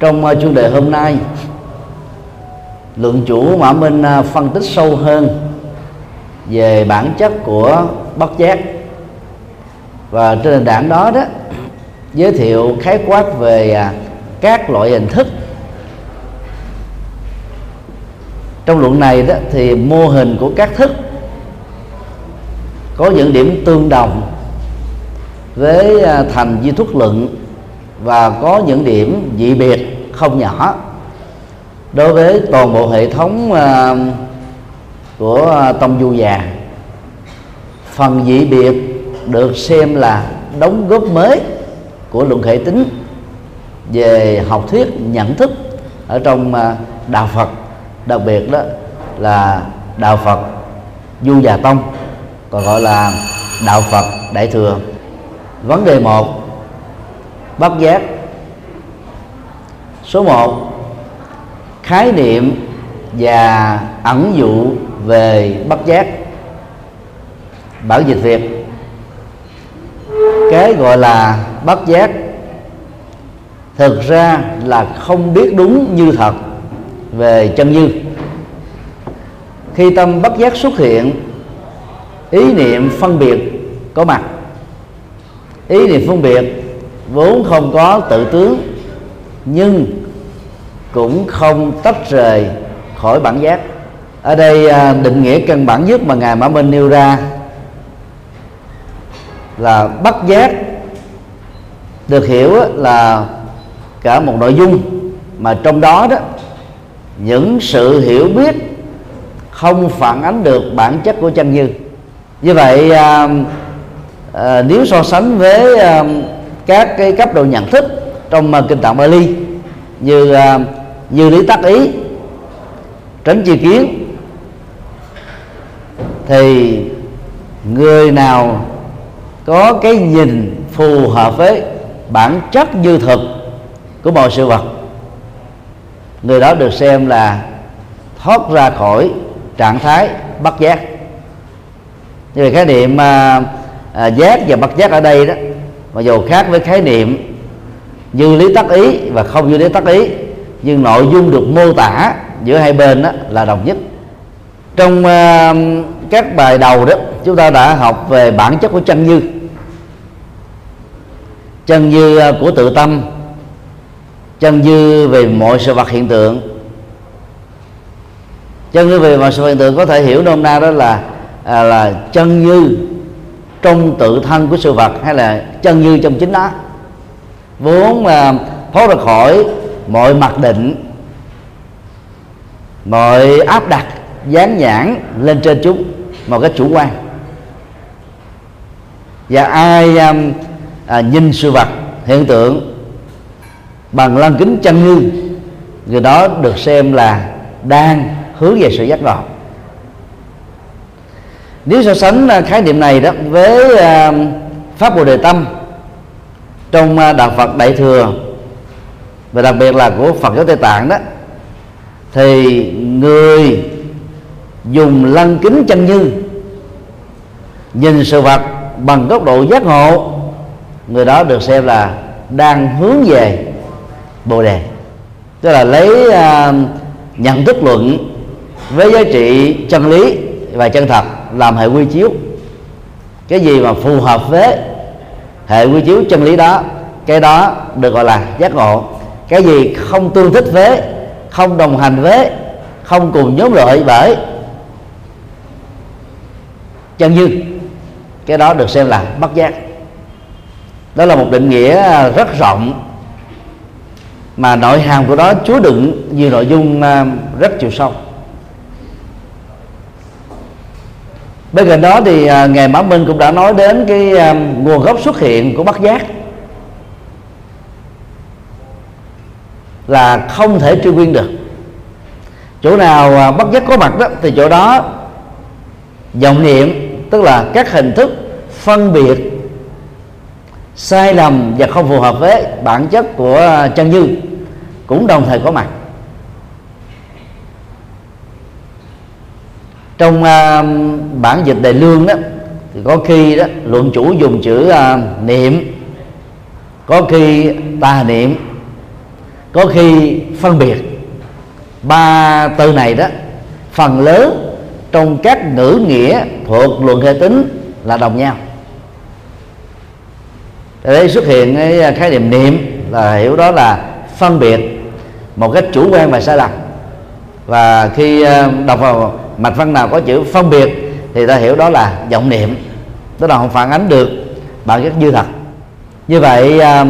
trong uh, chuyên đề hôm nay. Lượng chủ mã minh uh, phân tích sâu hơn về bản chất của bất giác. Và trên nền tảng đó đó giới thiệu khái quát về à, các loại hình thức. Trong luận này đó thì mô hình của các thức có những điểm tương đồng với à, thành di thức luận và có những điểm dị biệt không nhỏ. Đối với toàn bộ hệ thống ờ, của tông du già, phần dị biệt được xem là đóng góp mới của luận hệ tính về học thuyết, nhận thức ở trong ờ, đạo Phật. Đặc biệt đó là đạo Phật Du Già Tông, còn gọi là đạo Phật Đại thừa. Vấn đề một bất giác. Số 1 khái niệm và ẩn dụ về bất giác. Bản dịch việt. Cái gọi là bất giác thực ra là không biết đúng như thật về chân như khi tâm bất giác xuất hiện, ý niệm phân biệt có mặt. Ý niệm phân biệt vốn không có tự tướng nhưng cũng không tách rời khỏi bản giác. Ở đây à, định nghĩa căn bản nhất mà ngài mã minh nêu ra là bất giác được hiểu là cả một nội dung mà trong đó đó những sự hiểu biết không phản ánh được bản chất của chân như. Như vậy à, à, nếu so sánh với à, các cái cấp độ nhận thức trong ờ, kinh tạng Bali như ờ, như lý tác ý tránh chi kiến thì người nào có cái nhìn phù hợp với bản chất dư thực của mọi sự vật người đó được xem là thoát ra khỏi trạng thái bất giác. Như vậy khái niệm à, à, giác và bất giác ở đây đó mặc dù khác với khái niệm như lý tác ý và không như lý tác ý nhưng nội dung được mô tả giữa hai bên đó là đồng nhất. Trong uh, các bài đầu đó chúng ta đã học về bản chất của chân như. Chân như ờ, của tự tâm chân như về mọi sự vật hiện tượng. Chân như về mọi sự vật hiện tượng có thể hiểu nôm na đó là à, là chân như trong tự thân của sự vật hay là chân như trong chính nó? Vốn là thoát ra khỏi mọi mặc định mọi áp đặt dán nhãn lên trên chúng một cách chủ quan. Và ai um, à, nhìn sự vật hiện tượng bằng lăng kính chân như người đó được xem là đang hướng về sự giác ngộ nếu so sánh à, khái niệm này đó với à, pháp bồ đề tâm trong à, đạo Phật Đại thừa và đặc biệt là của Phật giáo Tây Tạng đó thì người dùng lăng kính chân như nhìn sự vật bằng góc độ giác ngộ người đó được xem là đang hướng về bồ đề. Tức là lấy uh, nhận thức luận với giá trị chân lý và chân thật làm hệ quy chiếu. Cái gì mà phù hợp với hệ quy chiếu chân lý đó, cái đó được gọi là giác ngộ. Cái gì không tương thích với, không đồng hành với, không cùng nhóm lợi bởi chân như, cái đó được xem là bất giác. Đó là một định nghĩa rất rộng mà nội hàm của đó chứa đựng nhiều nội dung à, rất chiều sâu. Bên cạnh đó thì à, ngài Mã Minh cũng đã nói đến cái à, nguồn gốc xuất hiện của bát giác. Là không thể truy nguyên được. Chỗ nào à, bất giác có mặt đó thì chỗ đó dòng niệm tức là các hình thức phân biệt sai lầm và không phù hợp với bản chất của à, chân như cũng đồng thời có mặt. Trong uh, bản dịch đại lương đó thì có khi đó luận chủ dùng chữ uh, niệm. Có khi tà niệm. Có khi phân biệt. Ba từ này đó phần lớn trong các ngữ nghĩa thuộc luận hệ tính là đồng nhau. Ở đây xuất hiện cái khái niệm niệm là hiểu đó là phân biệt một cách chủ quan và sai lầm. Và khi à, đọc vào mạch văn nào có chữ phân biệt thì ta hiểu đó là vọng niệm. Tức là không phản ánh được bản chất như thật. Như vậy à,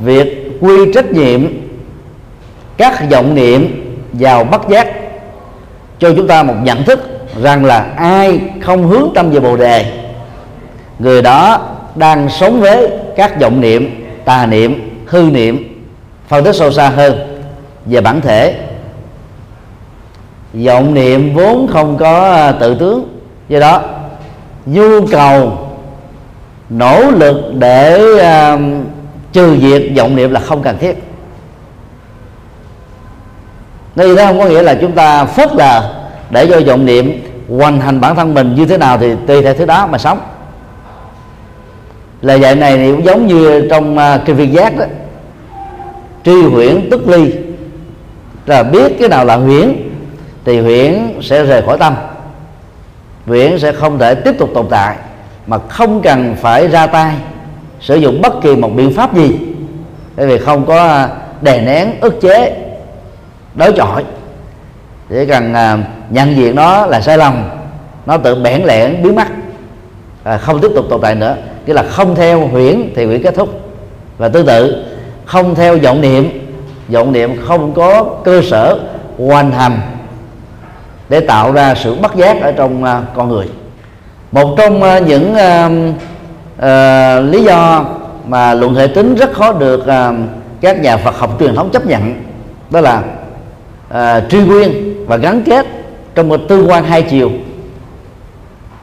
việc quy trách nhiệm các vọng niệm vào bất giác cho chúng ta một nhận thức rằng là ai không hướng tâm về bồ đề, người đó đang sống với các vọng niệm, tà niệm, hư niệm, phân tích sâu xa hơn về bản thể vọng niệm vốn không có à, tự tướng. Do đó nhu cầu nỗ lực để uh, trừ diệt vọng niệm là không cần thiết. Nên đó không có nghĩa là chúng ta phớt lờ để cho vọng niệm hoàn thành bản thân mình như thế nào thì tùy theo thứ đó mà sống. Lời dạy này thì cũng giống như trong à, uh, kinh viên giác đó. Tri huyễn tức ly. Là biết cái nào là huyễn thì huyễn sẽ rời khỏi tâm. Huyễn sẽ không thể tiếp tục tồn tại mà không cần phải ra tay sử dụng bất kỳ một biện pháp gì. Bởi vì không có à, đè nén ức chế đối chọi. Chỉ cần à, nhận diện nó là sai lầm nó tự bẽn lẽn biến mất à, không tiếp tục tồn tại nữa. Nghĩa là không theo huyễn thì huyễn kết thúc. Và tương tự không theo vọng niệm vọng niệm không có cơ sở hoàn thành để tạo ra sự bất giác ở trong à, con người. Một trong à, những uh, uh, lý do mà luận hệ tính rất khó được uh, các nhà Phật học truyền thống chấp nhận đó là uh, truy nguyên và gắn kết trong một tương quan hai chiều.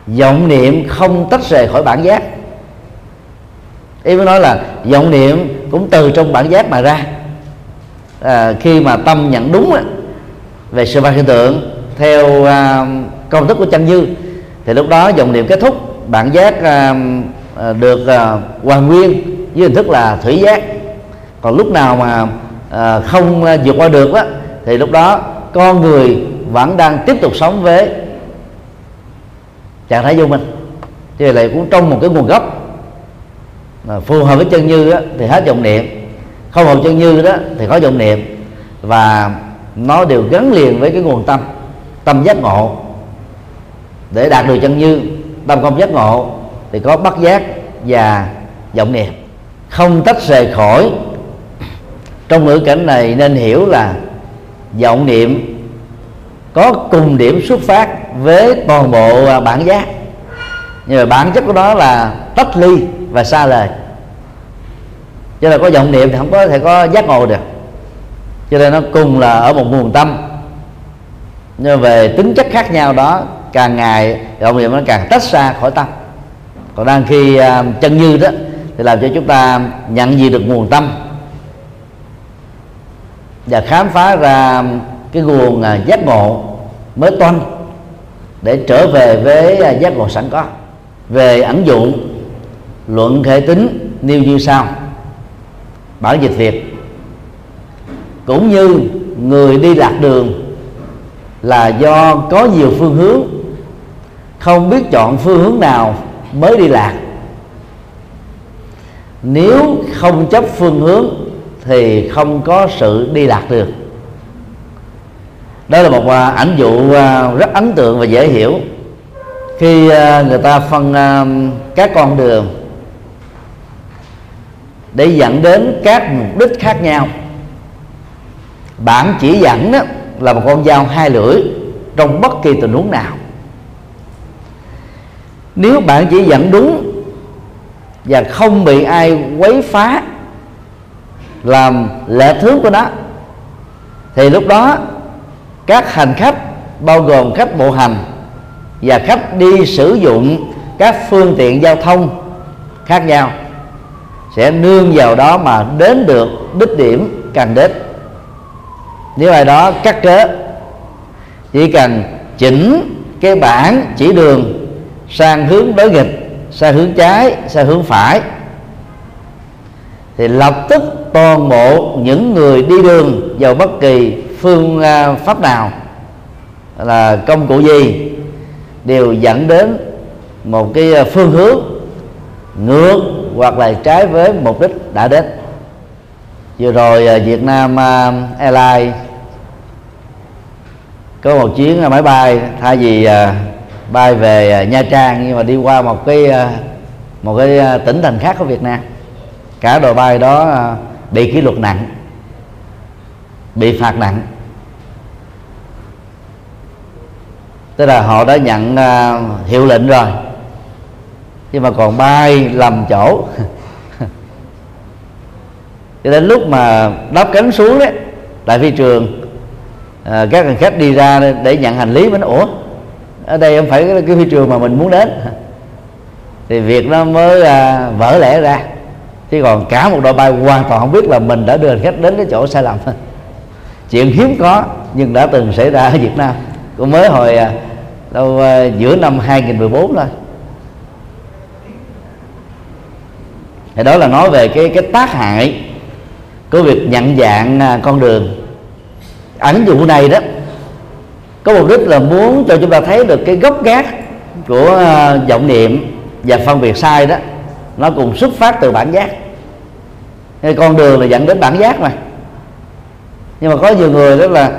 Vọng niệm không tách rời khỏi bản giác. Ý mới nói là vọng niệm cũng từ trong bản giác mà ra. À, khi mà tâm nhận đúng á, về sự vật hiện tượng theo à, công thức của chân dư thì lúc đó dòng niệm kết thúc bản giác à, à, được à, hoàn nguyên với hình thức là thủy giác. Còn lúc nào mà à, không à, vượt qua được đó, thì lúc đó con người vẫn đang tiếp tục sống với trạng thái vô minh. Thì lại cũng trong một cái nguồn gốc mà phù hợp với chân như đó, thì hết vọng niệm. Không hợp chân như đó thì có vọng niệm. Và nó đều gắn liền với cái nguồn tâm tâm giác ngộ. Để đạt được chân như, tâm không giác ngộ, thì có bắt giác và vọng niệm. Không tách rời khỏi. Trong ngữ cảnh này nên hiểu là vọng niệm có cùng điểm xuất phát với toàn bộ à, bản giác. Nhưng mà bản chất của nó là tách ly và xa lời. Cho nên có vọng niệm thì không có thể có giác ngộ được. Cho nên nó cùng là ở một nguồn tâm nhưng về tính chất khác nhau đó càng ngày vọng niệm nó càng tách xa khỏi tâm. Còn đang khi uh, chân như đó thì làm cho chúng ta nhận diện được nguồn tâm và khám phá ra cái nguồn uh, giác ngộ mới toanh để trở về với uh, giác ngộ sẵn có. Về ẩn dụng luận thể tính nêu như sau. Bản dịch việt. Cũng như người đi lạc đường là do có nhiều phương hướng. Không biết chọn phương hướng nào mới đi lạc. Nếu không chấp phương hướng thì không có sự đi lạc được. Đó là một à, ảnh dụ à, rất ấn tượng và dễ hiểu. Khi à, người ta phân các con đường để dẫn đến các mục đích khác nhau. Bản chỉ dẫn đó là một con dao hai lưỡi trong bất kỳ tình huống nào. Nếu bạn chỉ dẫn đúng và không bị ai quấy phá, làm lệ thướng của nó, thì lúc đó các hành khách bao gồm khách bộ hành và khách đi sử dụng các phương tiện giao thông khác nhau sẽ nương vào đó mà đến được đích điểm cần đến nếu ai đó cắt cớ chỉ cần chỉnh cái bảng chỉ đường sang hướng đối nghịch, sang hướng trái, sang hướng phải, thì lập tức toàn bộ những người đi đường vào bất kỳ phương à, pháp nào, là công cụ gì, đều dẫn đến một cái à, phương hướng ngược hoặc là trái với mục đích đã đến. Vừa rồi à, Việt Nam Airlines có một chuyến à, máy bay, thay vì à, bay về à, Nha Trang, nhưng mà đi qua một cái một cái tỉnh thành khác của Việt Nam. Cả đội bay đó bị kỷ luật nặng, bị phạt nặng. Tức là họ đã nhận hiệu lệnh rồi, nhưng mà còn bay lầm chỗ. Cho đến lúc mà đáp cánh xuống đấy, tại phi trường à, các hành khách đi ra để nhận hành lý mới nói ủa ở đây không phải cái phi trường mà mình muốn đến. Thì việc nó mới à, vỡ lẽ ra. Chứ còn cả một đội bay hoàn toàn không biết là mình đã đưa hành khách đến cái chỗ sai lầm. Chuyện hiếm có nhưng đã từng xảy ra ở Việt Nam. Cũng mới hồi à, đâu à, giữa năm 2014 thôi. Thì đó là nói về cái cái tác hại của việc nhận dạng à, con đường ẩn dụ này đó, có mục đích là muốn cho chúng ta thấy được cái gốc gác của ờ, vọng niệm và phân biệt sai đó, nó cùng xuất phát từ bản giác. Cái con đường là dẫn đến bản giác mà. Nhưng mà có nhiều người đó là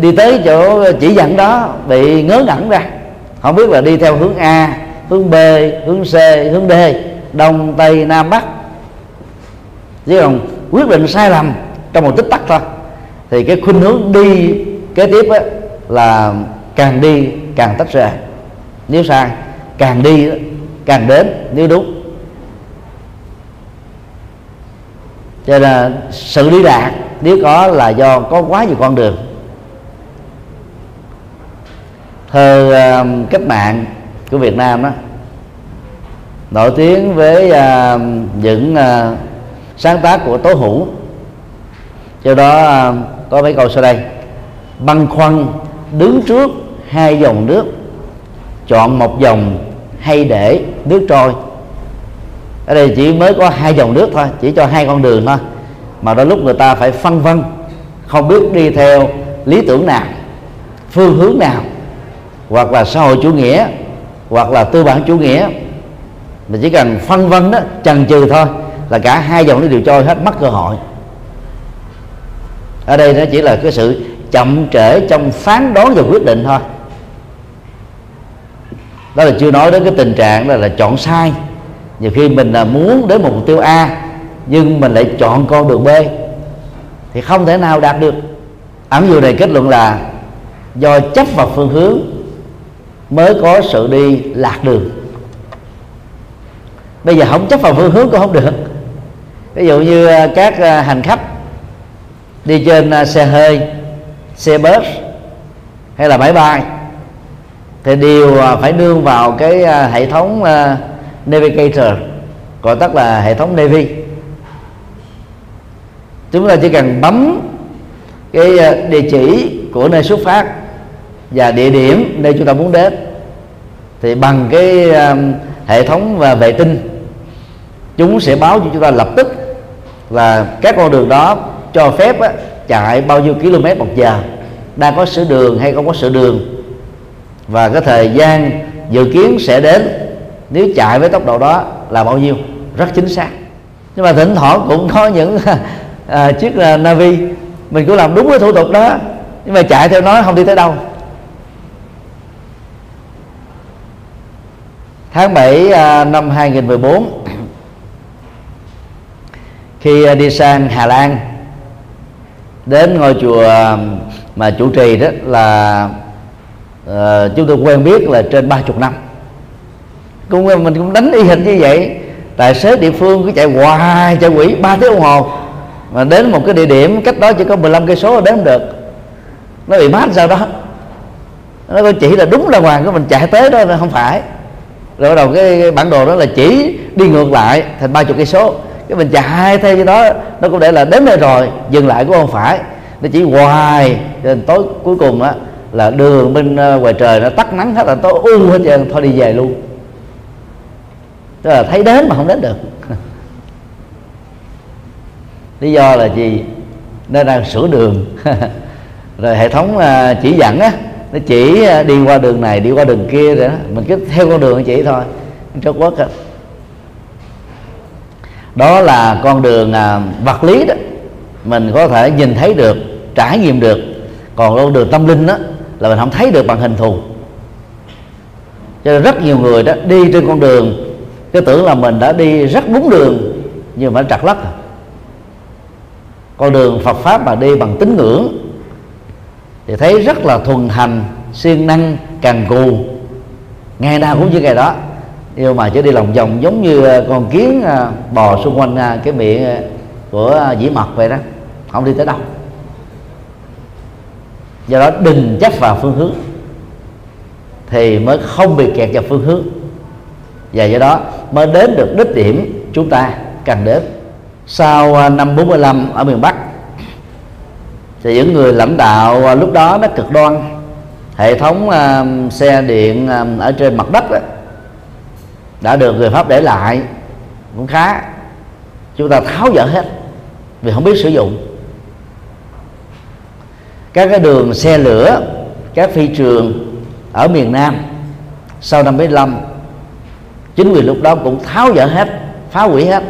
đi tới chỗ chỉ dẫn đó, bị ngớ ngẩn ra. Không biết là đi theo hướng a, hướng b, hướng c, hướng d, đông, tây, nam, bắc. Chứ còn quyết định sai lầm trong một tích tắc thôi thì cái khuynh hướng đi kế tiếp á, là càng đi càng tách rời. Nếu sai càng đi càng đến nếu đúng. Cho nên là sự đi lạc nếu có là do có quá nhiều con đường. Thơ uh, à, cách mạng của Việt Nam đó nổi tiếng với uh, những uh, sáng tác của Tố Hữu. Cho đó uh, có mấy câu sau đây. Băn khoăn, đứng trước hai dòng nước, chọn một dòng hay để nước trôi. Ở đây chỉ mới có hai dòng nước thôi, chỉ cho hai con đường thôi. Mà đôi lúc người ta phải phân vân, không biết đi theo lý tưởng nào, phương hướng nào, hoặc là xã hội chủ nghĩa, hoặc là tư bản chủ nghĩa. Mình chỉ cần phân vân đó, chần chừ thôi, là cả hai dòng nó đều trôi hết, mất cơ hội ở đây nó chỉ là cái sự chậm trễ trong phán đoán và quyết định thôi. Đó là chưa nói đến cái tình trạng là, là chọn sai. Nhiều khi mình là muốn đến một mục tiêu a nhưng mình lại chọn con đường b thì không thể nào đạt được. Ẩn dụ này kết luận là do chấp vào phương hướng mới có sự đi lạc đường. Bây giờ không chấp vào phương hướng cũng không được. Ví dụ như ờ, các ờ, hành khách đi trên à, xe hơi, xe bus, hay là máy bay thì đều à, phải nương vào cái à, hệ thống navigator, gọi tắt là hệ thống Navy. Chúng ta chỉ cần bấm cái địa chỉ của nơi xuất phát và địa điểm nơi chúng ta muốn đến, thì bằng cái hệ thống và vệ tinh, chúng sẽ báo cho chúng ta lập tức là các con đường đó cho phép á, chạy bao nhiêu km một giờ. Đang có sửa đường hay không có sửa đường. Và cái thời gian dự kiến sẽ đến nếu chạy với tốc độ đó là bao nhiêu rất chính xác. Nhưng mà thỉnh thoảng cũng có những à, chiếc là navi mình cũng làm đúng cái thủ tục đó nhưng mà chạy theo nó không đi tới đâu. Tháng 7 à, năm 2014 khi à, đi sang Hà Lan đến ngôi chùa um, mà chủ trì đó là uh, chúng tôi quen biết là trên ba chục năm. Cũng ờ, mình cũng đánh y hình như vậy. Tài xế địa phương cứ chạy hoài chạy quỷ ba tiếng đồng hồ. Mà đến một cái địa điểm cách đó chỉ có 15 cây số đến được. Nó bị mát sao đó. Nó có chỉ là đúng là hoàng của mình chạy tới đó không phải. Rồi bắt đầu cái bản đồ đó là chỉ đi ngược lại thành ba chục cây số cái mình chạy theo như đó, nó cũng để là đến đây rồi, dừng lại cũng không phải. Nó chỉ hoài đến tối cuối cùng á, là đường bên ờ, ngoài trời nó tắt nắng hết là tối u hết trơn, thôi đi về luôn. Tức là thấy đến mà không đến được. Lý do là gì? Nó đang sửa đường. Rồi hệ thống ờ, chỉ dẫn á, nó chỉ ờ, đi qua đường này, đi qua đường kia rồi đó. Mình cứ theo con đường chỉ thôi. Cho Quốc đó là con đường à, vật lý đó. Mình có thể nhìn thấy được trải nghiệm được. Còn con đường tâm linh đó là mình không thấy được bằng hình thù. Cho nên rất nhiều người đó đi trên con đường cái tưởng là mình đã đi rất đúng đường nhưng mà trật lắc con đường Phật pháp mà đi bằng tín ngưỡng thì thấy rất là thuần hành siêng năng càng cù. Ngày nào cũng như ngày đó nhưng mà chỉ đi lòng vòng giống như ờ, con kiến ờ, bò xung quanh ờ, cái miệng của dĩ mật vậy đó. Không đi tới đâu. Do đó đừng chấp vào phương hướng thì mới không bị kẹt vào phương hướng. Và do đó mới đến được đích điểm chúng ta cần đến. Sau năm 45 ở miền Bắc thì những người lãnh đạo lúc đó nó cực đoan. Hệ thống uh, xe điện uh, ở trên mặt đất đó, đã được người pháp để lại cũng khá. Chúng ta tháo dỡ hết vì không biết sử dụng. Các cái đường xe lửa, các phi trường ở miền Nam sau năm 75 chính quyền lúc đó cũng tháo dỡ hết, phá hủy hết.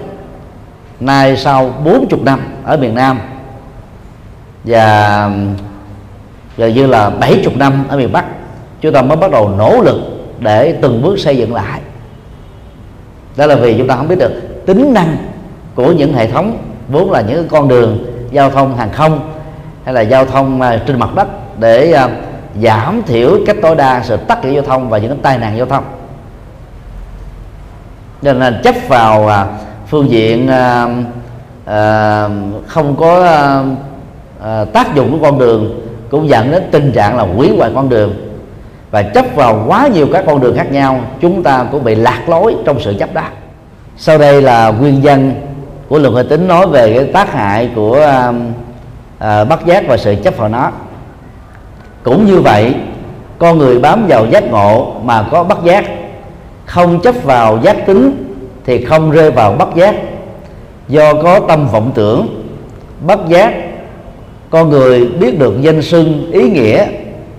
Nay sau 40 năm ở miền Nam và, gần như là 70 năm ở miền Bắc, chúng ta mới bắt đầu nỗ lực để từng bước xây dựng lại đó là vì chúng ta không biết được tính năng của những hệ thống, vốn là những con đường giao thông hàng không hay là giao thông à, trên mặt đất để à, giảm thiểu cách tối đa sự tắc nghẽn giao thông và những tai nạn giao thông. Nên là chấp vào à, phương diện không có tác dụng của con đường cũng dẫn đến tình trạng là hủy hoại con đường và chấp vào quá nhiều các con đường khác nhau chúng ta cũng bị lạc lối trong sự chấp đó sau đây là nguyên nhân của luật hệ tính nói về cái tác hại của um, à, uh, uh, bắt giác và sự chấp vào nó. Cũng như vậy con người bám vào giác ngộ mà có bắt giác không chấp vào giác tính thì không rơi vào bắt giác. Do có tâm vọng tưởng bắt giác con người biết được danh sưng ý nghĩa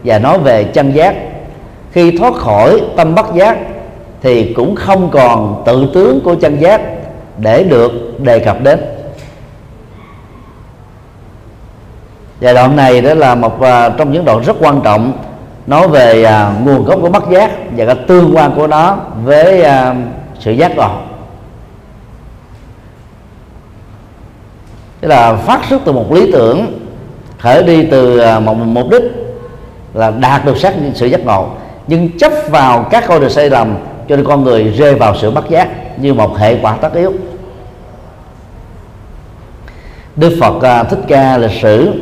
và nói về chân giác khi thoát khỏi tâm bất giác thì cũng không còn tự tướng của chân giác để được đề cập đến. Giai đoạn này đó là một uh, trong những đoạn rất quan trọng nói về uh, nguồn gốc của bất giác và cái tương quan của nó với uh, sự giác ngộ. Tức là phát xuất từ một lý tưởng khởi đi từ một mục đích là đạt được xác sự giác ngộ nhưng chấp vào các con đường sai lầm, cho nên con người rơi vào sự bất giác như một hệ quả tất yếu. Đức Phật à, Thích Ca lịch sử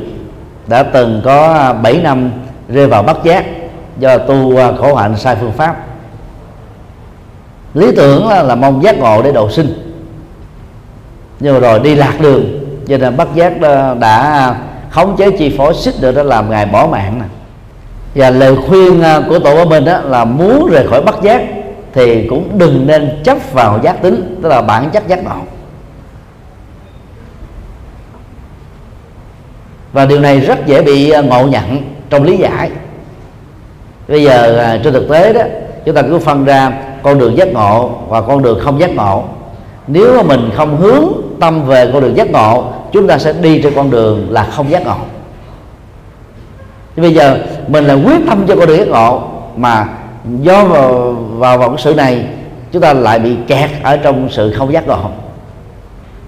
đã từng có à, 7 năm rơi vào bất giác do tu à, khổ hạnh sai phương pháp. Lý tưởng là mong giác ngộ để độ sinh. Nhưng rồi đi lạc đường, cho nên bất giác đã khống chế chi phối, xích được đó làm ngài bỏ mạng này và lời khuyên à, của tổ của mình đó là muốn rời khỏi bất giác thì cũng đừng nên chấp vào giác tính, tức là bản chất giác ngộ. Và điều này rất dễ bị à, ngộ nhận trong lý giải. Bây giờ à, trên thực tế đó, chúng ta cứ phân ra con đường giác ngộ và con đường không giác ngộ. Nếu mà mình không hướng tâm về con đường giác ngộ, chúng ta sẽ đi trên con đường là không giác ngộ thì bây giờ mình là quyết tâm cho con đường giác ngộ mà do vào, vào vào cái sự này chúng ta lại bị kẹt ở trong sự không giác ngộ.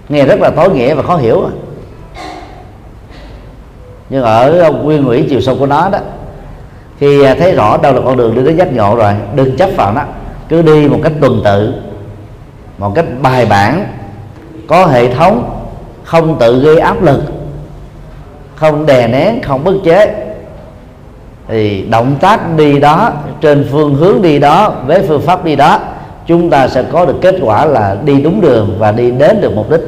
Nghe rất là tối nghĩa và khó hiểu nhưng ở nguyên ủy chiều sâu của nó đó khi thấy rõ đâu là con đường đi đến giác ngộ rồi. Đừng chấp vào nó cứ đi một cách tuần tự một cách bài bản có hệ thống không tự gây áp lực không đè nén không bức chế thì động tác đi đó trên phương hướng đi đó với phương pháp đi đó chúng ta sẽ có được kết quả là đi đúng đường và đi đến được mục đích.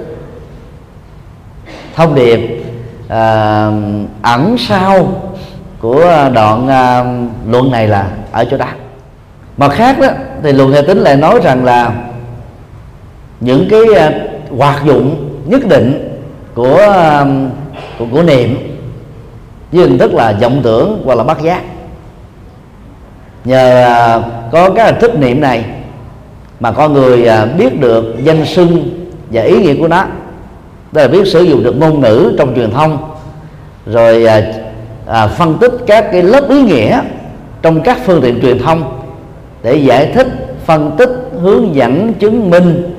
Thông điệp à, ẩn sau của đoạn à, luận này là ở chỗ đó. Mà khác đó thì luận hệ tính lại nói rằng là những cái à, hoạt dụng nhất định của à, của, của niệm với hình thức là vọng tưởng hoặc là bắt giác. Nhờ à, có các hình thức niệm này mà con người à, biết được danh xưng và ý nghĩa của nó. Tức là biết sử dụng được ngôn ngữ trong truyền thông rồi à, à, phân tích các cái lớp ý nghĩa trong các phương tiện truyền thông để giải thích phân tích hướng dẫn chứng minh.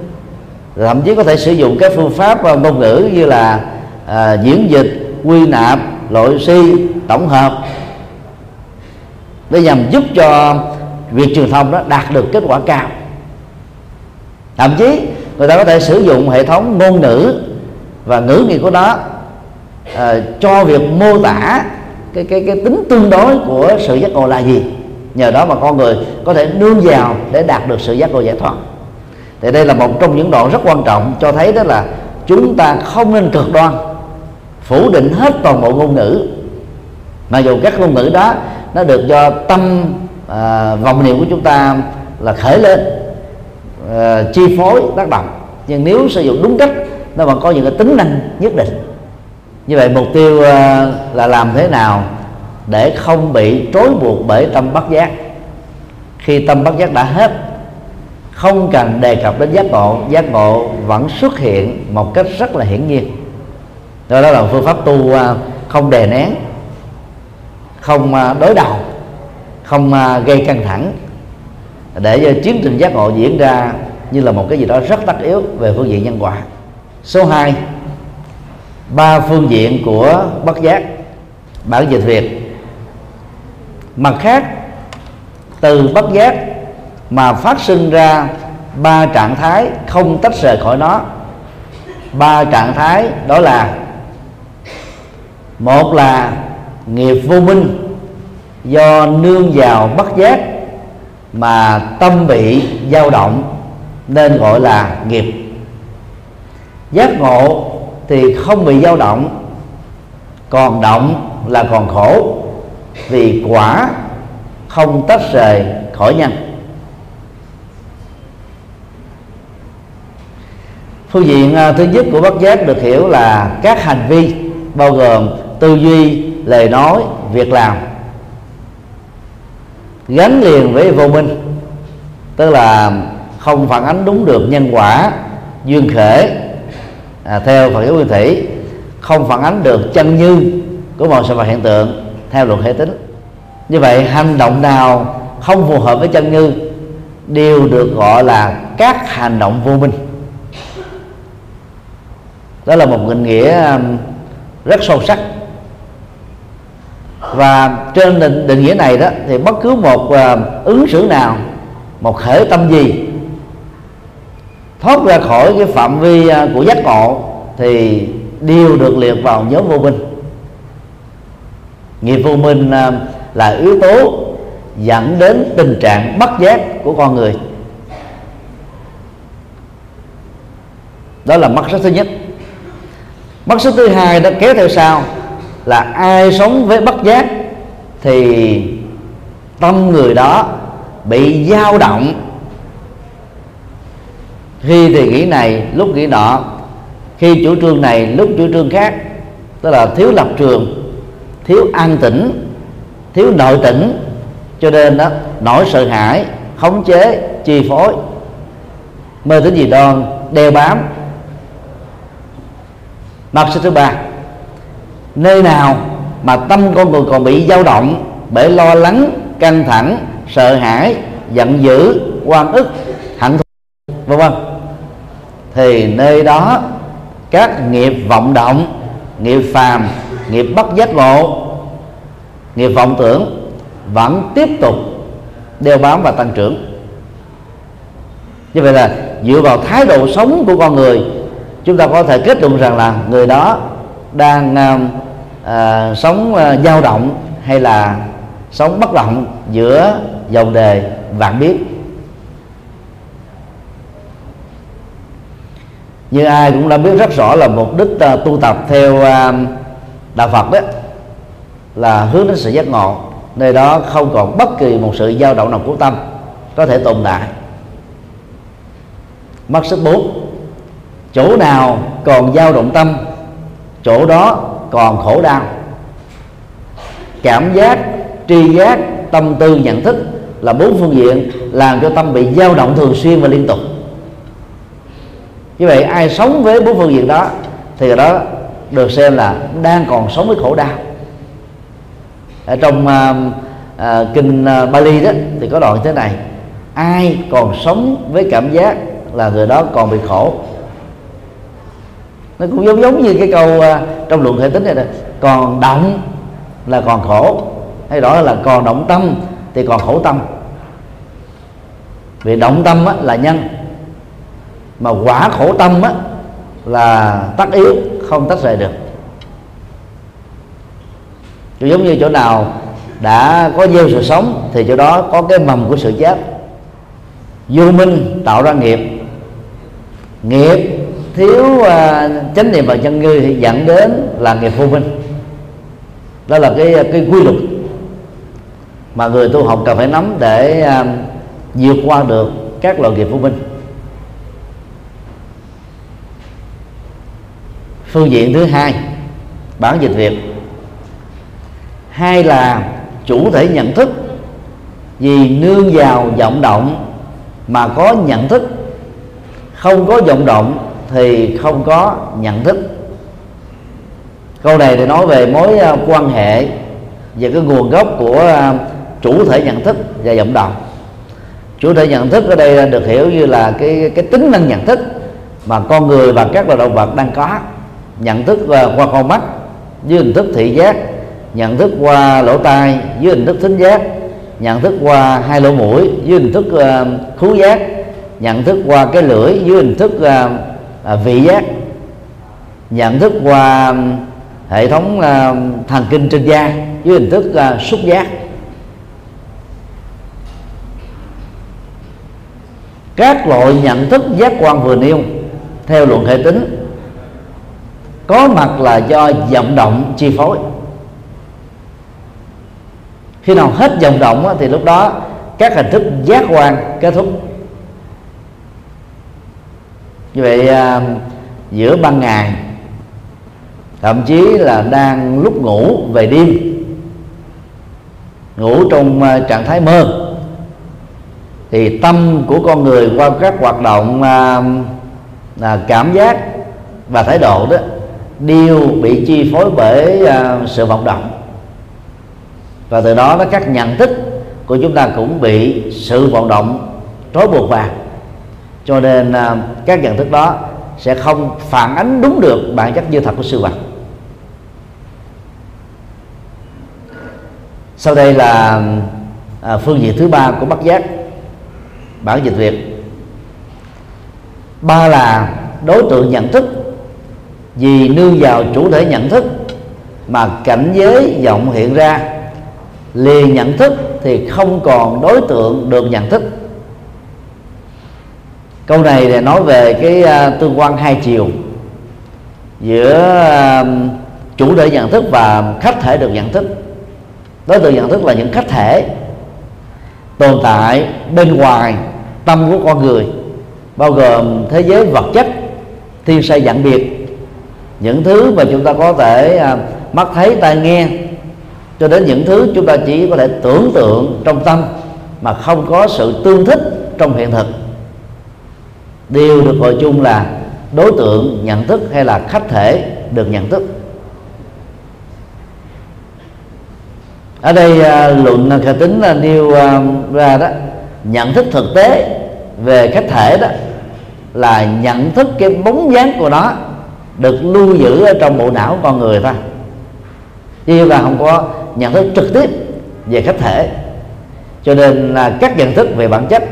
Thậm chí có thể sử dụng các phương pháp à, ngôn ngữ như là à, diễn dịch quy nạp loại suy tổng hợp. Để nhằm giúp cho việc truyền thông đó đạt được kết quả cao. Thậm chí người ta có thể sử dụng hệ thống ngôn ngữ và ngữ nghĩa của nó uh, cho việc mô tả cái cái cái tính tương đối của sự giác ngộ là gì. Nhờ đó mà con người có thể nương vào để đạt được sự giác ngộ giải thoát. Thì đây là một trong những đoạn rất quan trọng cho thấy đó là chúng ta không nên cực đoan phủ định hết toàn bộ ngôn ngữ. Mà dù các ngôn ngữ đó nó được do tâm à, vọng niệm của chúng ta là khởi lên à, chi phối tác động. Nhưng nếu sử dụng đúng cách nó vẫn có những cái tính năng nhất định. Như vậy mục tiêu à, là làm thế nào để không bị trói buộc bởi tâm bất giác. Khi tâm bất giác đã hết không cần đề cập đến giác ngộ giác ngộ vẫn xuất hiện một cách rất là hiển nhiên đó là phương pháp tu à, không đè nén, không à, đối đầu, không à, gây căng thẳng, để cho chiến trình giác ngộ diễn ra như là một cái gì đó rất tất yếu về phương diện nhân quả. Số 2 ba phương diện của bất giác, bản dịch việt. Mặt khác, từ bất giác mà phát sinh ra ba trạng thái không tách rời khỏi nó. Ba trạng thái đó là một là nghiệp vô minh do nương vào bất giác mà tâm bị dao động, nên gọi là nghiệp. Giác ngộ thì không bị dao động, còn động là còn khổ, vì quả không tách rời khỏi nhân. Phương diện à, thứ nhất của bất giác được hiểu là các hành vi bao gồm tư duy lời nói việc làm. Gắn liền với vô minh tức là không phản ánh đúng được nhân quả duyên khể. À, theo phật giáo nguyên thủy không phản ánh được chân như của mọi sự vật hiện tượng theo luật hệ tính. Như vậy hành động nào không phù hợp với chân như đều được gọi là các hành động vô minh. Đó là một định nghĩa um, rất sâu sắc và trên định, định nghĩa này đó thì bất cứ một uh, ứng xử nào một khởi tâm gì thoát ra khỏi cái phạm vi uh, của giác ngộ thì đều được liệt vào nhóm vô minh. Nghiệp vô minh uh, là yếu tố dẫn đến tình trạng bất giác của con người. Đó là mất rất thứ nhất. Mất sức thứ hai đó kéo theo sau là ai sống với bất giác thì tâm người đó bị dao động. Khi thì nghĩ này, lúc nghĩ nọ. Khi chủ trương này, lúc chủ trương khác. Tức là thiếu lập trường, thiếu an tĩnh, thiếu nội tĩnh. Cho nên đó, nỗi sợ hãi, khống chế, chi phối. Mơ tính gì đoan, đeo bám. Mặt số thứ ba nơi nào mà tâm con người còn bị dao động bởi lo lắng, căng thẳng, sợ hãi, giận dữ, oan ức hạnh thù, vân vân. Thì nơi đó, các nghiệp vọng động, nghiệp phàm, nghiệp bất giác ngộ, nghiệp vọng tưởng vẫn tiếp tục đeo bám và tăng trưởng. Như vậy là dựa vào thái độ sống của con người, chúng ta có thể kết luận rằng là người đó đang à, sống à, dao động hay là sống bất động giữa dòng đề vạn biết? Như ai cũng đã biết rất rõ là mục đích à, tu tập theo à, đạo Phật đó là hướng đến sự giác ngộ. Nơi đó không còn bất kỳ một sự dao động nào của tâm có thể tồn tại. Mất sức bốn chỗ nào còn dao động tâm chỗ đó còn khổ đau. Cảm giác tri giác tâm tư nhận thức là bốn phương diện làm cho tâm bị dao động thường xuyên và liên tục. Như vậy ai sống với bốn phương diện đó thì đó được xem là đang còn sống với khổ đau. Ở trong uh, uh, kinh uh, Bali đó thì có đoạn thế này ai còn sống với cảm giác là người đó còn bị khổ nó cũng giống giống như cái câu uh, trong luận hệ tính này nè còn động là còn khổ. Hay đó là còn động tâm thì còn khổ tâm. Vì động tâm á, là nhân. Mà quả khổ tâm á, là tắc yếu không tách rời được. Giống như chỗ nào đã có gieo sự sống thì chỗ đó có cái mầm của sự chết. Vô minh tạo ra nghiệp. Nghiệp thiếu uh, chánh niệm và chân ngư thì dẫn đến là nghiệp vô minh. Đó là cái cái quy luật mà người tu học cần phải nắm để uh, vượt qua được các loại nghiệp vô minh. Phương diện thứ hai bản dịch việt. Hai là chủ thể nhận thức vì nương vào vọng động mà có nhận thức không có vọng động thì không có nhận thức. Câu này thì nói về mối à, quan hệ về cái nguồn gốc của à, chủ thể nhận thức và vọng động. Chủ thể nhận thức ở đây được hiểu như là cái cái tính năng nhận thức mà con người và các loài động vật đang có. Nhận thức à, qua con mắt dưới hình thức thị giác. Nhận thức qua lỗ tai dưới hình thức thính giác. Nhận thức qua hai lỗ mũi dưới hình thức uh, khứu giác. Nhận thức qua cái lưỡi dưới hình thức uh, à, vị giác nhận thức qua um, hệ thống à, thần kinh trên da dưới hình thức à, xúc giác. Các loại nhận thức giác quan vừa nêu theo luận hệ tính có mặt là do vọng động chi phối. Khi nào hết vọng động thì lúc đó các hình thức giác quan kết thúc như vậy à, giữa ban ngày thậm chí là đang lúc ngủ về đêm ngủ trong à, trạng thái mơ thì tâm của con người qua các hoạt động à, à cảm giác và thái độ đó đều bị chi phối bởi à, sự vọng động. Và từ đó nó các nhận thức của chúng ta cũng bị sự vận động trói buộc vào cho nên à, các nhận thức đó sẽ không phản ánh đúng được bản chất như thật của sự vật sau đây là à, phương diện thứ ba của bất giác bản dịch việt. Ba là đối tượng nhận thức. Vì nương vào chủ thể nhận thức mà cảnh giới vọng hiện ra liền nhận thức thì không còn đối tượng được nhận thức câu này là nói về cái uh, tương quan hai chiều. Giữa uh, chủ thể nhận thức và khách thể được nhận thức. Đối tượng nhận thức là những khách thể tồn tại bên ngoài tâm của con người bao gồm thế giới vật chất thiên sai dạng biệt. Những thứ mà chúng ta có thể uh, mắt thấy tai nghe. Cho đến những thứ chúng ta chỉ có thể tưởng tượng trong tâm mà không có sự tương thích trong hiện thực đều được gọi chung là đối tượng nhận thức hay là khách thể được nhận thức. Ở đây à, luận khả tính là nêu à, ra đó, nhận thức thực tế về khách thể đó là nhận thức cái bóng dáng của nó được lưu giữ ở trong bộ não con người ta chứ là không có nhận thức trực tiếp về khách thể. Cho nên là các nhận thức về bản chất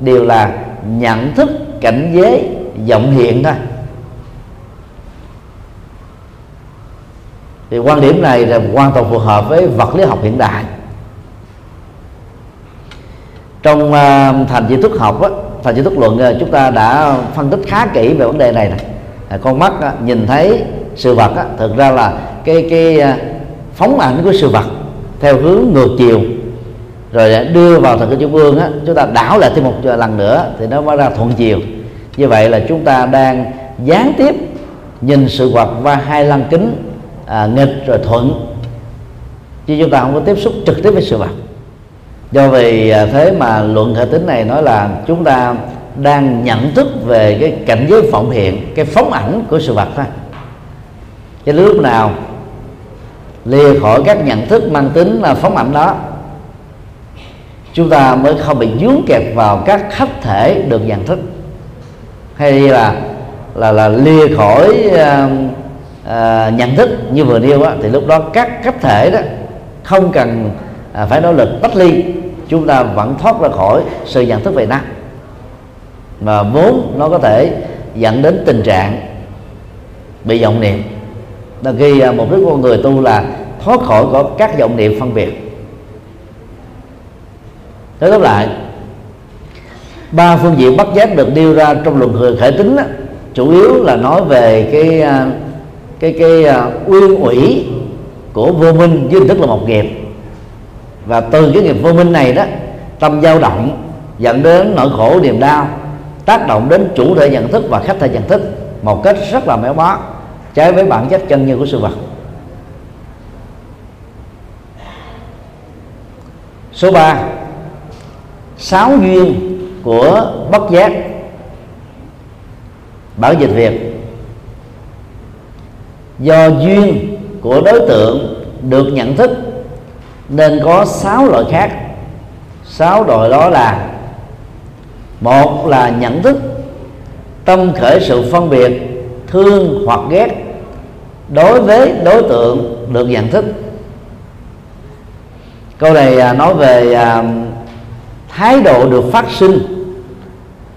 đều là nhận thức cảnh giới vọng hiện thôi. Thì quan điểm này là hoàn toàn phù hợp với vật lý học hiện đại. Trong uh, thành di thức học á, thành di thức luận uh, chúng ta đã phân tích khá kỹ về vấn đề này này à, con mắt á, nhìn thấy sự vật á, thực ra là cái cái uh, phóng ảnh của sự vật theo hướng ngược chiều rồi đưa vào thần kinh trung ương á chúng ta đảo lại thêm một lần nữa thì nó mới ra thuận chiều. Như vậy là chúng ta đang gián tiếp nhìn sự vật qua hai lăng kính à, nghịch rồi thuận. Chứ chúng ta không có tiếp xúc trực tiếp với sự vật. Do vì à, thế mà luận hệ tính này nói là chúng ta đang nhận thức về cái cảnh giới phỏng hiện cái phóng ảnh của sự vật thôi. Cái lúc nào lìa khỏi các nhận thức mang tính là phóng ảnh đó chúng ta mới không bị dướng kẹt vào các khách thể được nhận thức. Hay là là là lìa khỏi um, à, uh, uh, nhận thức như vừa nêu á, thì lúc đó các khách thể đó không cần uh, phải nỗ lực tách ly. Chúng ta vẫn thoát ra khỏi sự nhận thức về năng mà vốn nó có thể dẫn đến tình trạng bị vọng niệm. Là khi à, mục đích của người tu là thoát khỏi có các vọng niệm phân biệt nói tóm lại ba phương diện bắt giác được nêu ra trong luận khởi tính đó, chủ yếu là nói về cái à, cái cái uh, uyên ủy của vô minh với tức là một nghiệp. Và từ cái nghiệp vô minh này đó tâm dao động dẫn đến nỗi khổ niềm đau tác động đến chủ thể nhận thức và khách thể nhận thức một cách rất là méo mó trái với bản chất chân như của sự vật. Số 3 sáu duyên của bất giác. Bản dịch việt. Do duyên của đối tượng được nhận thức, nên có sáu loại khác. Sáu loại đó là, một là nhận thức, tâm khởi sự phân biệt, thương hoặc ghét đối với đối tượng được nhận thức. Câu này à, nói về à, thái độ được phát sinh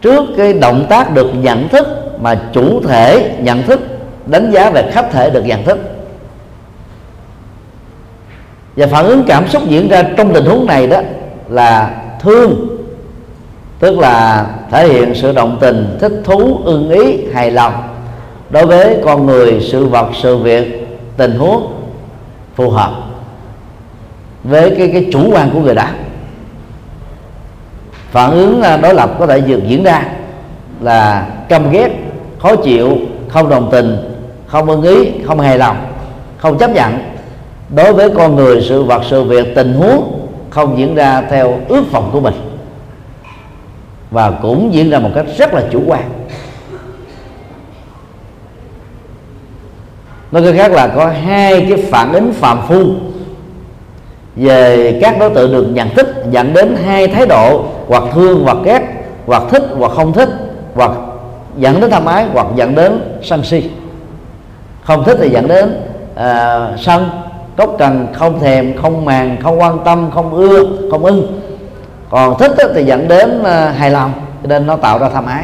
trước cái động tác được nhận thức mà chủ thể nhận thức, đánh giá về khách thể được nhận thức. Và phản ứng cảm xúc diễn ra trong tình huống này đó là thương, tức là thể hiện sự động tình, thích thú, ưng ý, hài lòng đối với con người, sự vật, sự việc, tình huống phù hợp với cái cái chủ quan của người đó phản ứng à, đối lập có thể được diễn ra là căm ghét, khó chịu, không đồng tình, không ưng ý, không hài lòng, không chấp nhận. Đối với con người, sự vật, sự việc, tình huống không diễn ra theo ước vọng của mình và cũng diễn ra một cách rất là chủ quan. Nói cách khác là có hai cái phản ứng phạm phu về các đối tượng được nhận thức dẫn đến hai thái độ hoặc thương hoặc ghét hoặc thích hoặc không thích hoặc dẫn đến tham ái hoặc dẫn đến sân si. Không thích thì dẫn đến uh, sân cốc cần không thèm không màng không quan tâm không ưa không ưng. Còn thích thì dẫn đến uh, hài lòng cho nên nó tạo ra tham ái.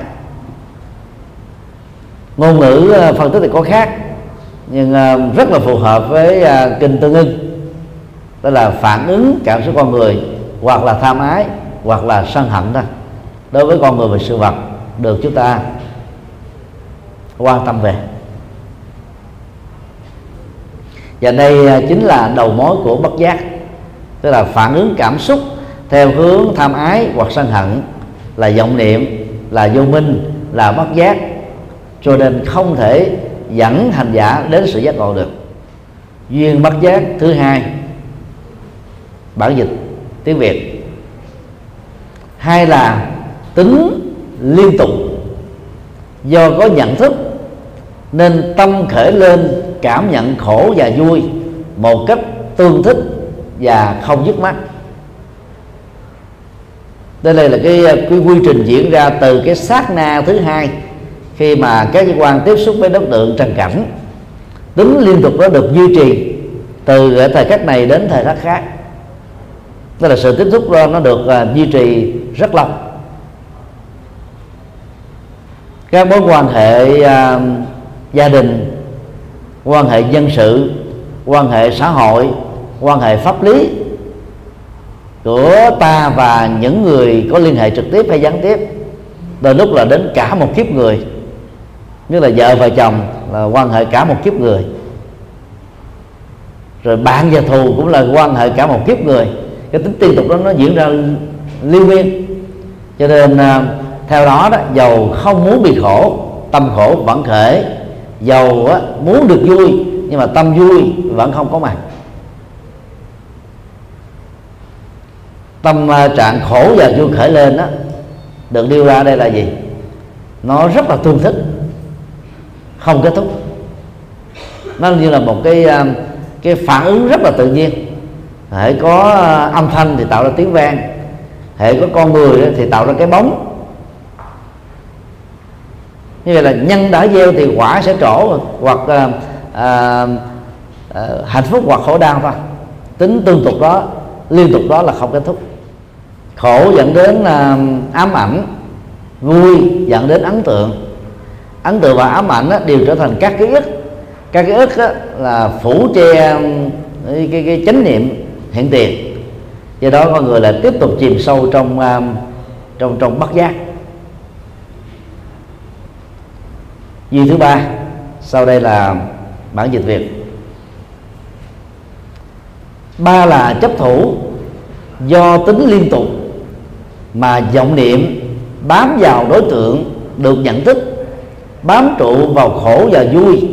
Ngôn ngữ à, uh, phân tích thì có khác nhưng uh, rất là phù hợp với uh, kinh tương ưng đó là phản ứng cảm xúc con người, hoặc là tham ái, hoặc là sân hận đó. Đối với con người và sự vật, được chúng ta quan tâm về. Và đây à, chính là đầu mối của bất giác. Tức là phản ứng cảm xúc theo hướng tham ái hoặc sân hận là vọng niệm, là vô minh, là bất giác. Cho nên không thể dẫn hành giả đến sự giác ngộ được. Duyên bất giác thứ hai bản dịch tiếng việt. Hai là tính liên tục. Do có nhận thức nên tâm khởi lên, cảm nhận khổ và vui một cách tương thích và không dứt mắt. Đây là cái ờ, cái quy trình diễn ra từ cái sát na thứ hai khi mà các cơ quan tiếp xúc với đối tượng trần cảnh. Tính liên tục đó được duy trì từ thời khắc này đến thời khắc khác tức là sự tiếp xúc đó nó được uh, duy trì rất lâu. Các mối quan hệ uh, gia đình quan hệ dân sự quan hệ xã hội quan hệ pháp lý của ta và những người có liên hệ trực tiếp hay gián tiếp đôi lúc là đến cả một kiếp người. Như là vợ và chồng là quan hệ cả một kiếp người. Rồi bạn và thù cũng là quan hệ cả một kiếp người cái tính liên tục đó nó diễn ra liên miên cho nên à, theo đó đó dầu không muốn bị khổ tâm khổ vẫn thể giàu á, muốn được vui nhưng mà tâm vui vẫn không có mặt tâm à, trạng khổ và vui khởi lên đó được đưa ra đây là gì? Nó rất là tương thích không kết thúc. Nó như là một cái à, cái phản ứng rất là tự nhiên hệ có à, âm thanh thì tạo ra tiếng vang. Hệ có con người thì tạo ra cái bóng. Như vậy là nhân đã gieo thì quả sẽ trổ hoặc à, à, à, hạnh phúc hoặc khổ đau thôi. Tính tương tục đó liên tục đó là không kết thúc. Khổ dẫn đến à, ám ảnh vui dẫn đến ấn tượng. Ấn tượng và ám ảnh đó, đều trở thành các ký ức. Các ký ức đó, là phủ che cái, cái, cái chánh niệm hiển tiền. Do đó con người lại tiếp tục chìm sâu trong à, trong trong bất giác. Duy thứ ba, sau đây là bản dịch việt. Ba là chấp thủ do tính liên tục mà vọng niệm, bám vào đối tượng được nhận thức, bám trụ vào khổ và vui,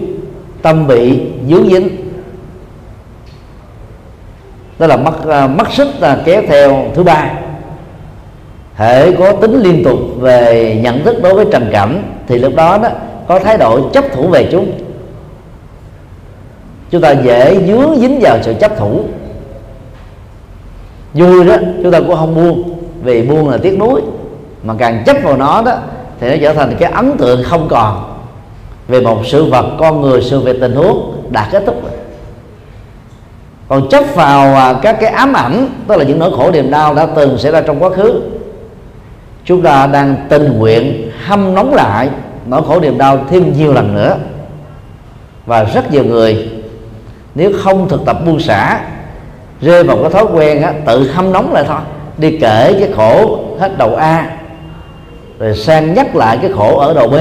tâm bị dướng dính đó là mất à, mất sức là kéo theo thứ ba. Hệ có tính liên tục về nhận thức đối với trần cảnh, thì lúc đó đó, có thái độ chấp thủ về chúng. Chúng ta dễ dướng dính vào sự chấp thủ. Vui đó, chúng ta cũng không buông, vì buông là tiếc nuối. Mà càng chấp vào nó đó, thì nó trở thành cái ấn tượng không còn. Về một sự vật, con người, sự việc, tình huống đã kết thúc còn chấp vào à, các cái ám ảnh tức là những nỗi khổ niềm đau đã từng xảy ra trong quá khứ. Chúng ta đang tình nguyện hâm nóng lại nỗi khổ niềm đau thêm nhiều lần nữa. Và rất nhiều người nếu không thực tập buông xả rơi vào cái thói quen á, tự hâm nóng lại thôi. Đi kể cái khổ hết đầu A rồi sang nhắc lại cái khổ ở đầu B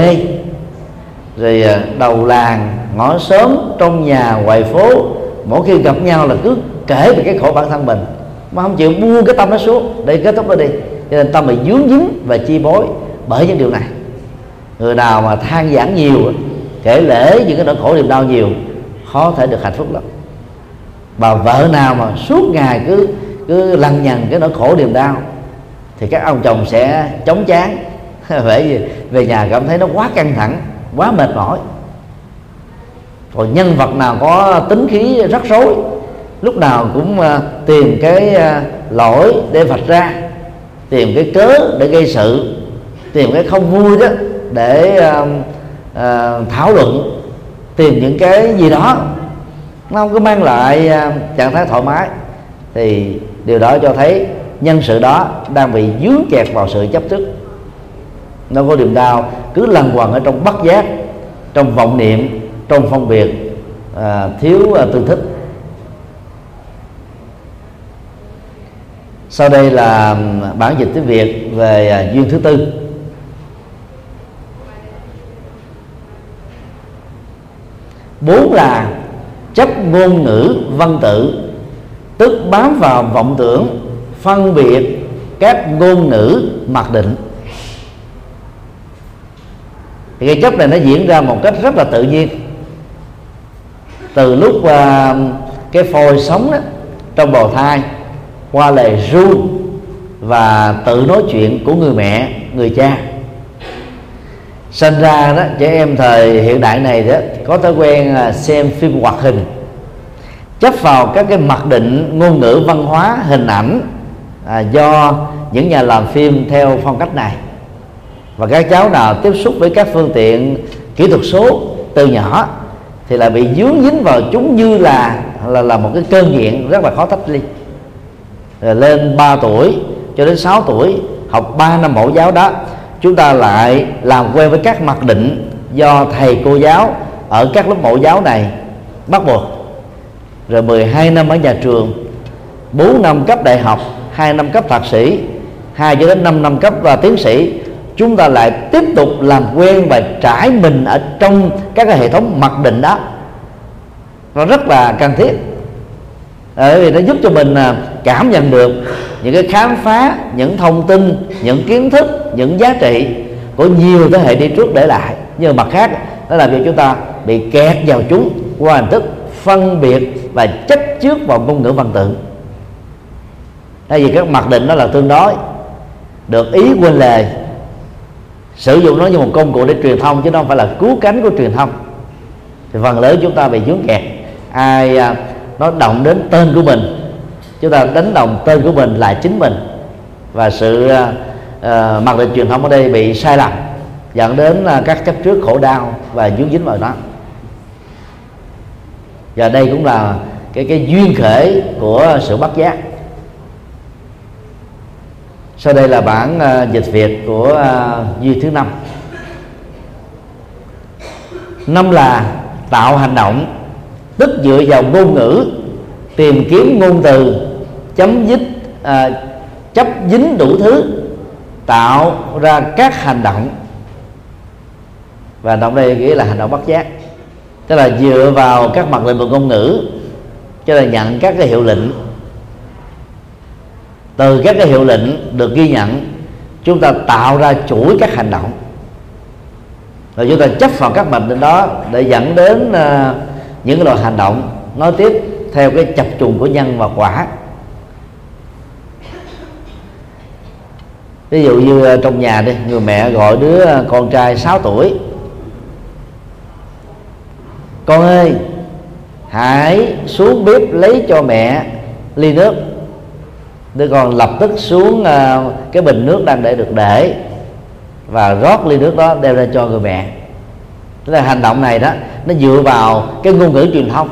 rồi à, đầu làng ngõ xóm trong nhà ngoài phố mỗi khi gặp nhau là cứ kể về cái khổ bản thân mình. Mà không chịu buông cái tâm nó xuống, để kết thúc nó đi. Cho nên tâm bị dướng dính và chi bối bởi những điều này. Người nào mà than giảng nhiều, kể lễ những cái nỗi khổ niềm đau nhiều, khó thể được hạnh phúc lắm. Bà vợ nào mà suốt ngày cứ cứ lằn nhằn cái nỗi khổ niềm đau, thì các ông chồng sẽ chống chán. Bởi vì về nhà cảm thấy nó quá căng thẳng, quá mệt mỏi còn nhân vật nào có tính khí rắc rối lúc nào cũng ờ, tìm cái ờ, lỗi để vạch ra tìm cái cớ để gây sự tìm cái không vui đó để uh, uh, thảo luận tìm những cái gì đó. Nó không có mang lại uh, trạng thái thoải mái. Thì điều đó cho thấy nhân sự đó đang bị dướng kẹt vào sự chấp trước. Nó có niềm đau cứ lần quần ở trong bất giác trong vọng niệm trong phân biệt à, thiếu à, tương thích. Sau đây là bản dịch tiếng việt về à, duyên thứ tư. Bốn là chấp ngôn ngữ văn tự tức bám vào vọng tưởng phân biệt các ngôn ngữ mặc định. Thì cái chấp này nó diễn ra một cách rất là tự nhiên từ lúc uh, cái phôi sống đó trong bào thai qua lời ru và tự nói chuyện của người mẹ người cha. Sinh ra đó trẻ em thời hiện đại này đó có thói quen à, xem phim hoạt hình. Chấp vào các cái mặc định ngôn ngữ văn hóa hình ảnh à, do những nhà làm phim theo phong cách này. Và các cháu nào tiếp xúc với các phương tiện kỹ thuật số từ nhỏ thì lại bị dướng dính vào chúng như là là là một cái cơn nghiện rất là khó tách ly. Rồi lên 3 tuổi cho đến 6 tuổi, học 3 năm mẫu giáo đó, chúng ta lại làm quen với các mặc định do thầy cô giáo ở các lớp mẫu giáo này bắt buộc. Rồi 12 năm ở nhà trường 4 năm cấp đại học 2 năm cấp thạc sĩ 2 cho đến 5 năm cấp và tiến sĩ chúng ta lại tiếp tục làm quen và trải mình ở trong các cái hệ thống mặc định đó. Nó rất là cần thiết. Bởi vì nó giúp cho mình à, cảm nhận được những cái khám phá, những thông tin, những kiến thức, những giá trị của nhiều thế hệ đi trước để lại. Nhưng mặt khác nó làm cho chúng ta bị kẹt vào chúng qua hình thức phân biệt và chấp trước vào ngôn ngữ văn tự. Tại vì các mặc định đó là tương đối, được ý quên lời sử dụng nó như một công cụ để truyền thông chứ nó không phải là cứu cánh của truyền thông. Thì phần lớn chúng ta bị dướng kẹt. Ai à, nó động đến tên của mình chúng ta đánh đồng tên của mình là chính mình. Và sự uh, mặc định truyền thông ở đây bị sai lầm dẫn đến uh, các chấp trước khổ đau và dướng dính vào nó. Và đây cũng là cái cái duyên khởi của sự bắt giác sau đây là bản uh, dịch việt của uh, duy thứ năm. Năm là tạo hành động tức dựa vào ngôn ngữ tìm kiếm ngôn từ chấm dứt à, chấp dính đủ thứ tạo ra các hành động. Và hành động đây nghĩa là hành động bất giác. Tức là dựa vào các mặt lệnh ngôn ngữ cho là nhận các cái hiệu lệnh từ các cái hiệu lệnh được ghi nhận chúng ta tạo ra chuỗi các hành động. Rồi chúng ta chấp vào các mệnh lệnh đó để dẫn đến uh, những loại hành động nói tiếp theo cái chập trùng của nhân và quả. Ví dụ như à, trong nhà đi người mẹ gọi đứa à, con trai 6 tuổi. Con ơi hãy xuống bếp lấy cho mẹ ly nước đứa con lập tức xuống à, cái bình nước đang để được để và rót ly nước đó đem ra cho người mẹ. Tức là hành động này đó nó dựa vào cái ngôn ngữ truyền thông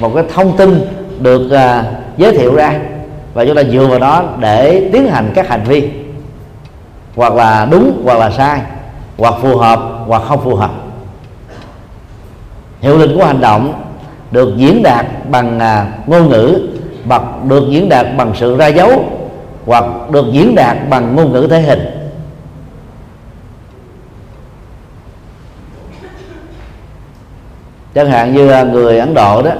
một cái thông tin được uh, giới thiệu ra và chúng ta dựa vào đó để tiến hành các hành vi hoặc là đúng hoặc là sai hoặc phù hợp hoặc không phù hợp. Hiệu lực của hành động được diễn đạt bằng à, ngôn ngữ bằng được diễn đạt bằng sự ra dấu hoặc được diễn đạt bằng ngôn ngữ thể hình. Chẳng hạn như à, người ấn độ đó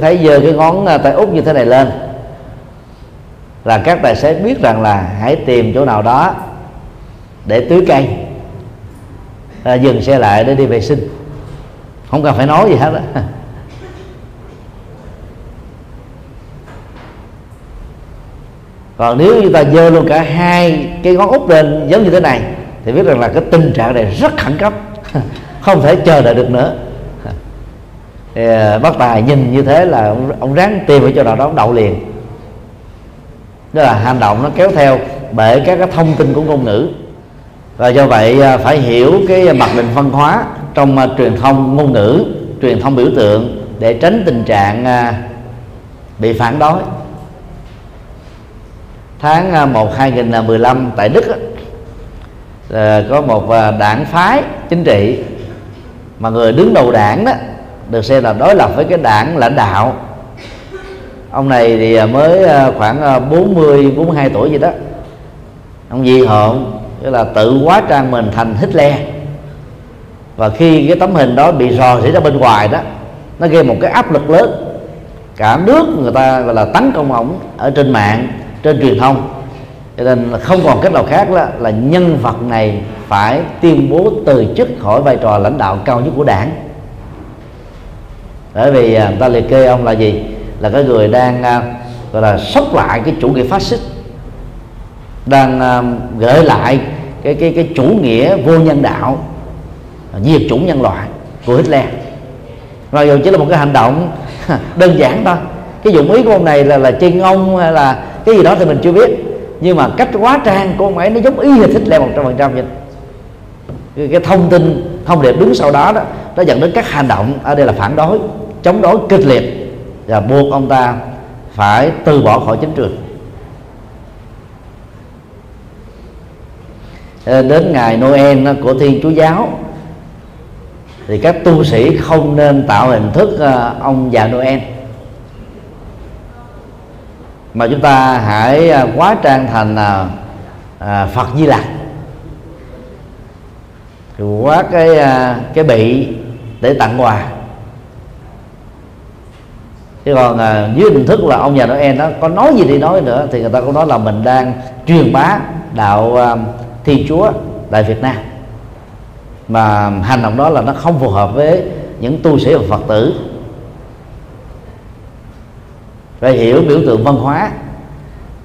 thấy giơ cái ngón à, tay út như thế này lên là các tài xế biết rằng là hãy tìm chỗ nào đó để tưới cây à, dừng xe lại để đi vệ sinh. Không cần phải nói gì hết đó còn nếu chúng ta dơ luôn cả hai cái ngón út lên giống như thế này thì biết rằng là cái tình trạng này rất khẩn cấp. Không thể chờ đợi được nữa. Thì à, bác tài nhìn như thế là ông, ông ráng tìm ở chỗ nào đó ông đậu liền. Đó là hành động nó kéo theo bể các cái thông tin của ngôn ngữ. Và do vậy à, phải hiểu cái mặt định văn hóa trong uh, truyền thông ngôn ngữ truyền thông biểu tượng để tránh tình trạng uh, bị phản đối tháng à, 1 2015 à, tại Đức à, có một đảng phái chính trị mà người đứng đầu đảng đó được xem là đối lập với cái đảng lãnh đạo. Ông này thì mới khoảng 40 42 tuổi gì đó. Ông Di Hợn tức là tự hóa trang mình thành Hitler. Và khi cái tấm hình đó bị rò rỉ ra bên ngoài đó, nó gây một cái áp lực lớn. Cả nước người ta gọi là tấn công ổng ở trên mạng trên truyền thông. Cho nên là không còn cách nào khác là, là nhân vật này phải tuyên bố từ chức khỏi vai trò lãnh đạo cao nhất của đảng. Bởi vì à, người ta liệt kê ông là gì? Là cái người đang à, gọi là sốc lại cái chủ nghĩa phát xít đang à, gửi lại cái cái cái chủ nghĩa vô nhân đạo diệt chủng nhân loại của Hitler. Rồi dù chỉ là một cái hành động đơn giản thôi. Cái dụng ý của ông này là là chân ông hay là cái gì đó thì mình chưa biết. Nhưng mà cách hóa trang của ông ấy nó giống y hệt Hitler một trăm phần trăm vậy. Cái, cái thông tin thông điệp đứng sau đó đó nó dẫn đến các hành động ở đây là phản đối chống đối kịch liệt. Và buộc ông ta phải từ bỏ khỏi chính trường. Ờ, đến ngày Noel của Thiên Chúa giáo thì các tu sĩ không nên tạo hình thức ờ, ông già Noel mà chúng ta hãy à, quá trang thành à, à, Phật Di Lặc. Quá cái cái bị để tặng quà. Chứ còn dưới hình thức là ông nhà Noel đó có nói gì đi nói nữa, thì người ta cũng nói là mình đang truyền bá đạo thiên chúa tại việt nam. Mà hành động đó là nó không phù hợp với những tu sĩ và phật tử phải hiểu biểu tượng văn hóa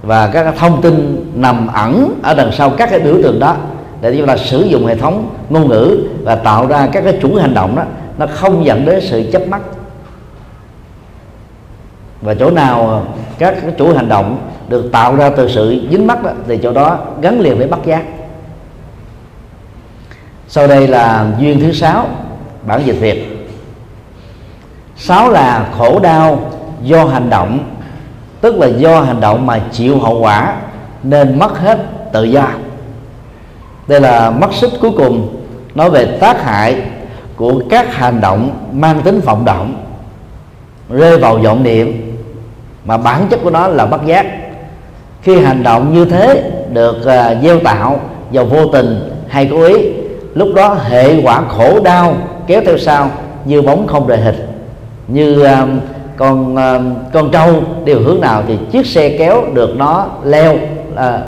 và các thông tin nằm ẩn ở đằng sau các cái biểu tượng đó để chúng ta sử dụng hệ thống ngôn ngữ và tạo ra các cái chủ hành động đó nó không dẫn đến sự chấp mắc và chỗ nào các cái chủ hành động được tạo ra từ sự dính mắc đó, thì chỗ đó gắn liền với bắt giác. Sau đây là duyên thứ sáu bản dịch việt. Sáu là khổ đau do hành động tức là do hành động mà chịu hậu quả nên mất hết tự do. Đây là mắt xích cuối cùng nói về tác hại của các hành động mang tính vọng động rơi vào vọng niệm mà bản chất của nó là bất giác. Khi hành động như thế được uh, gieo tạo vào vô tình hay cố ý lúc đó hệ quả khổ đau kéo theo sau như bóng không rời hình như uh, con ờ, con trâu đều hướng nào thì chiếc xe kéo được nó leo à,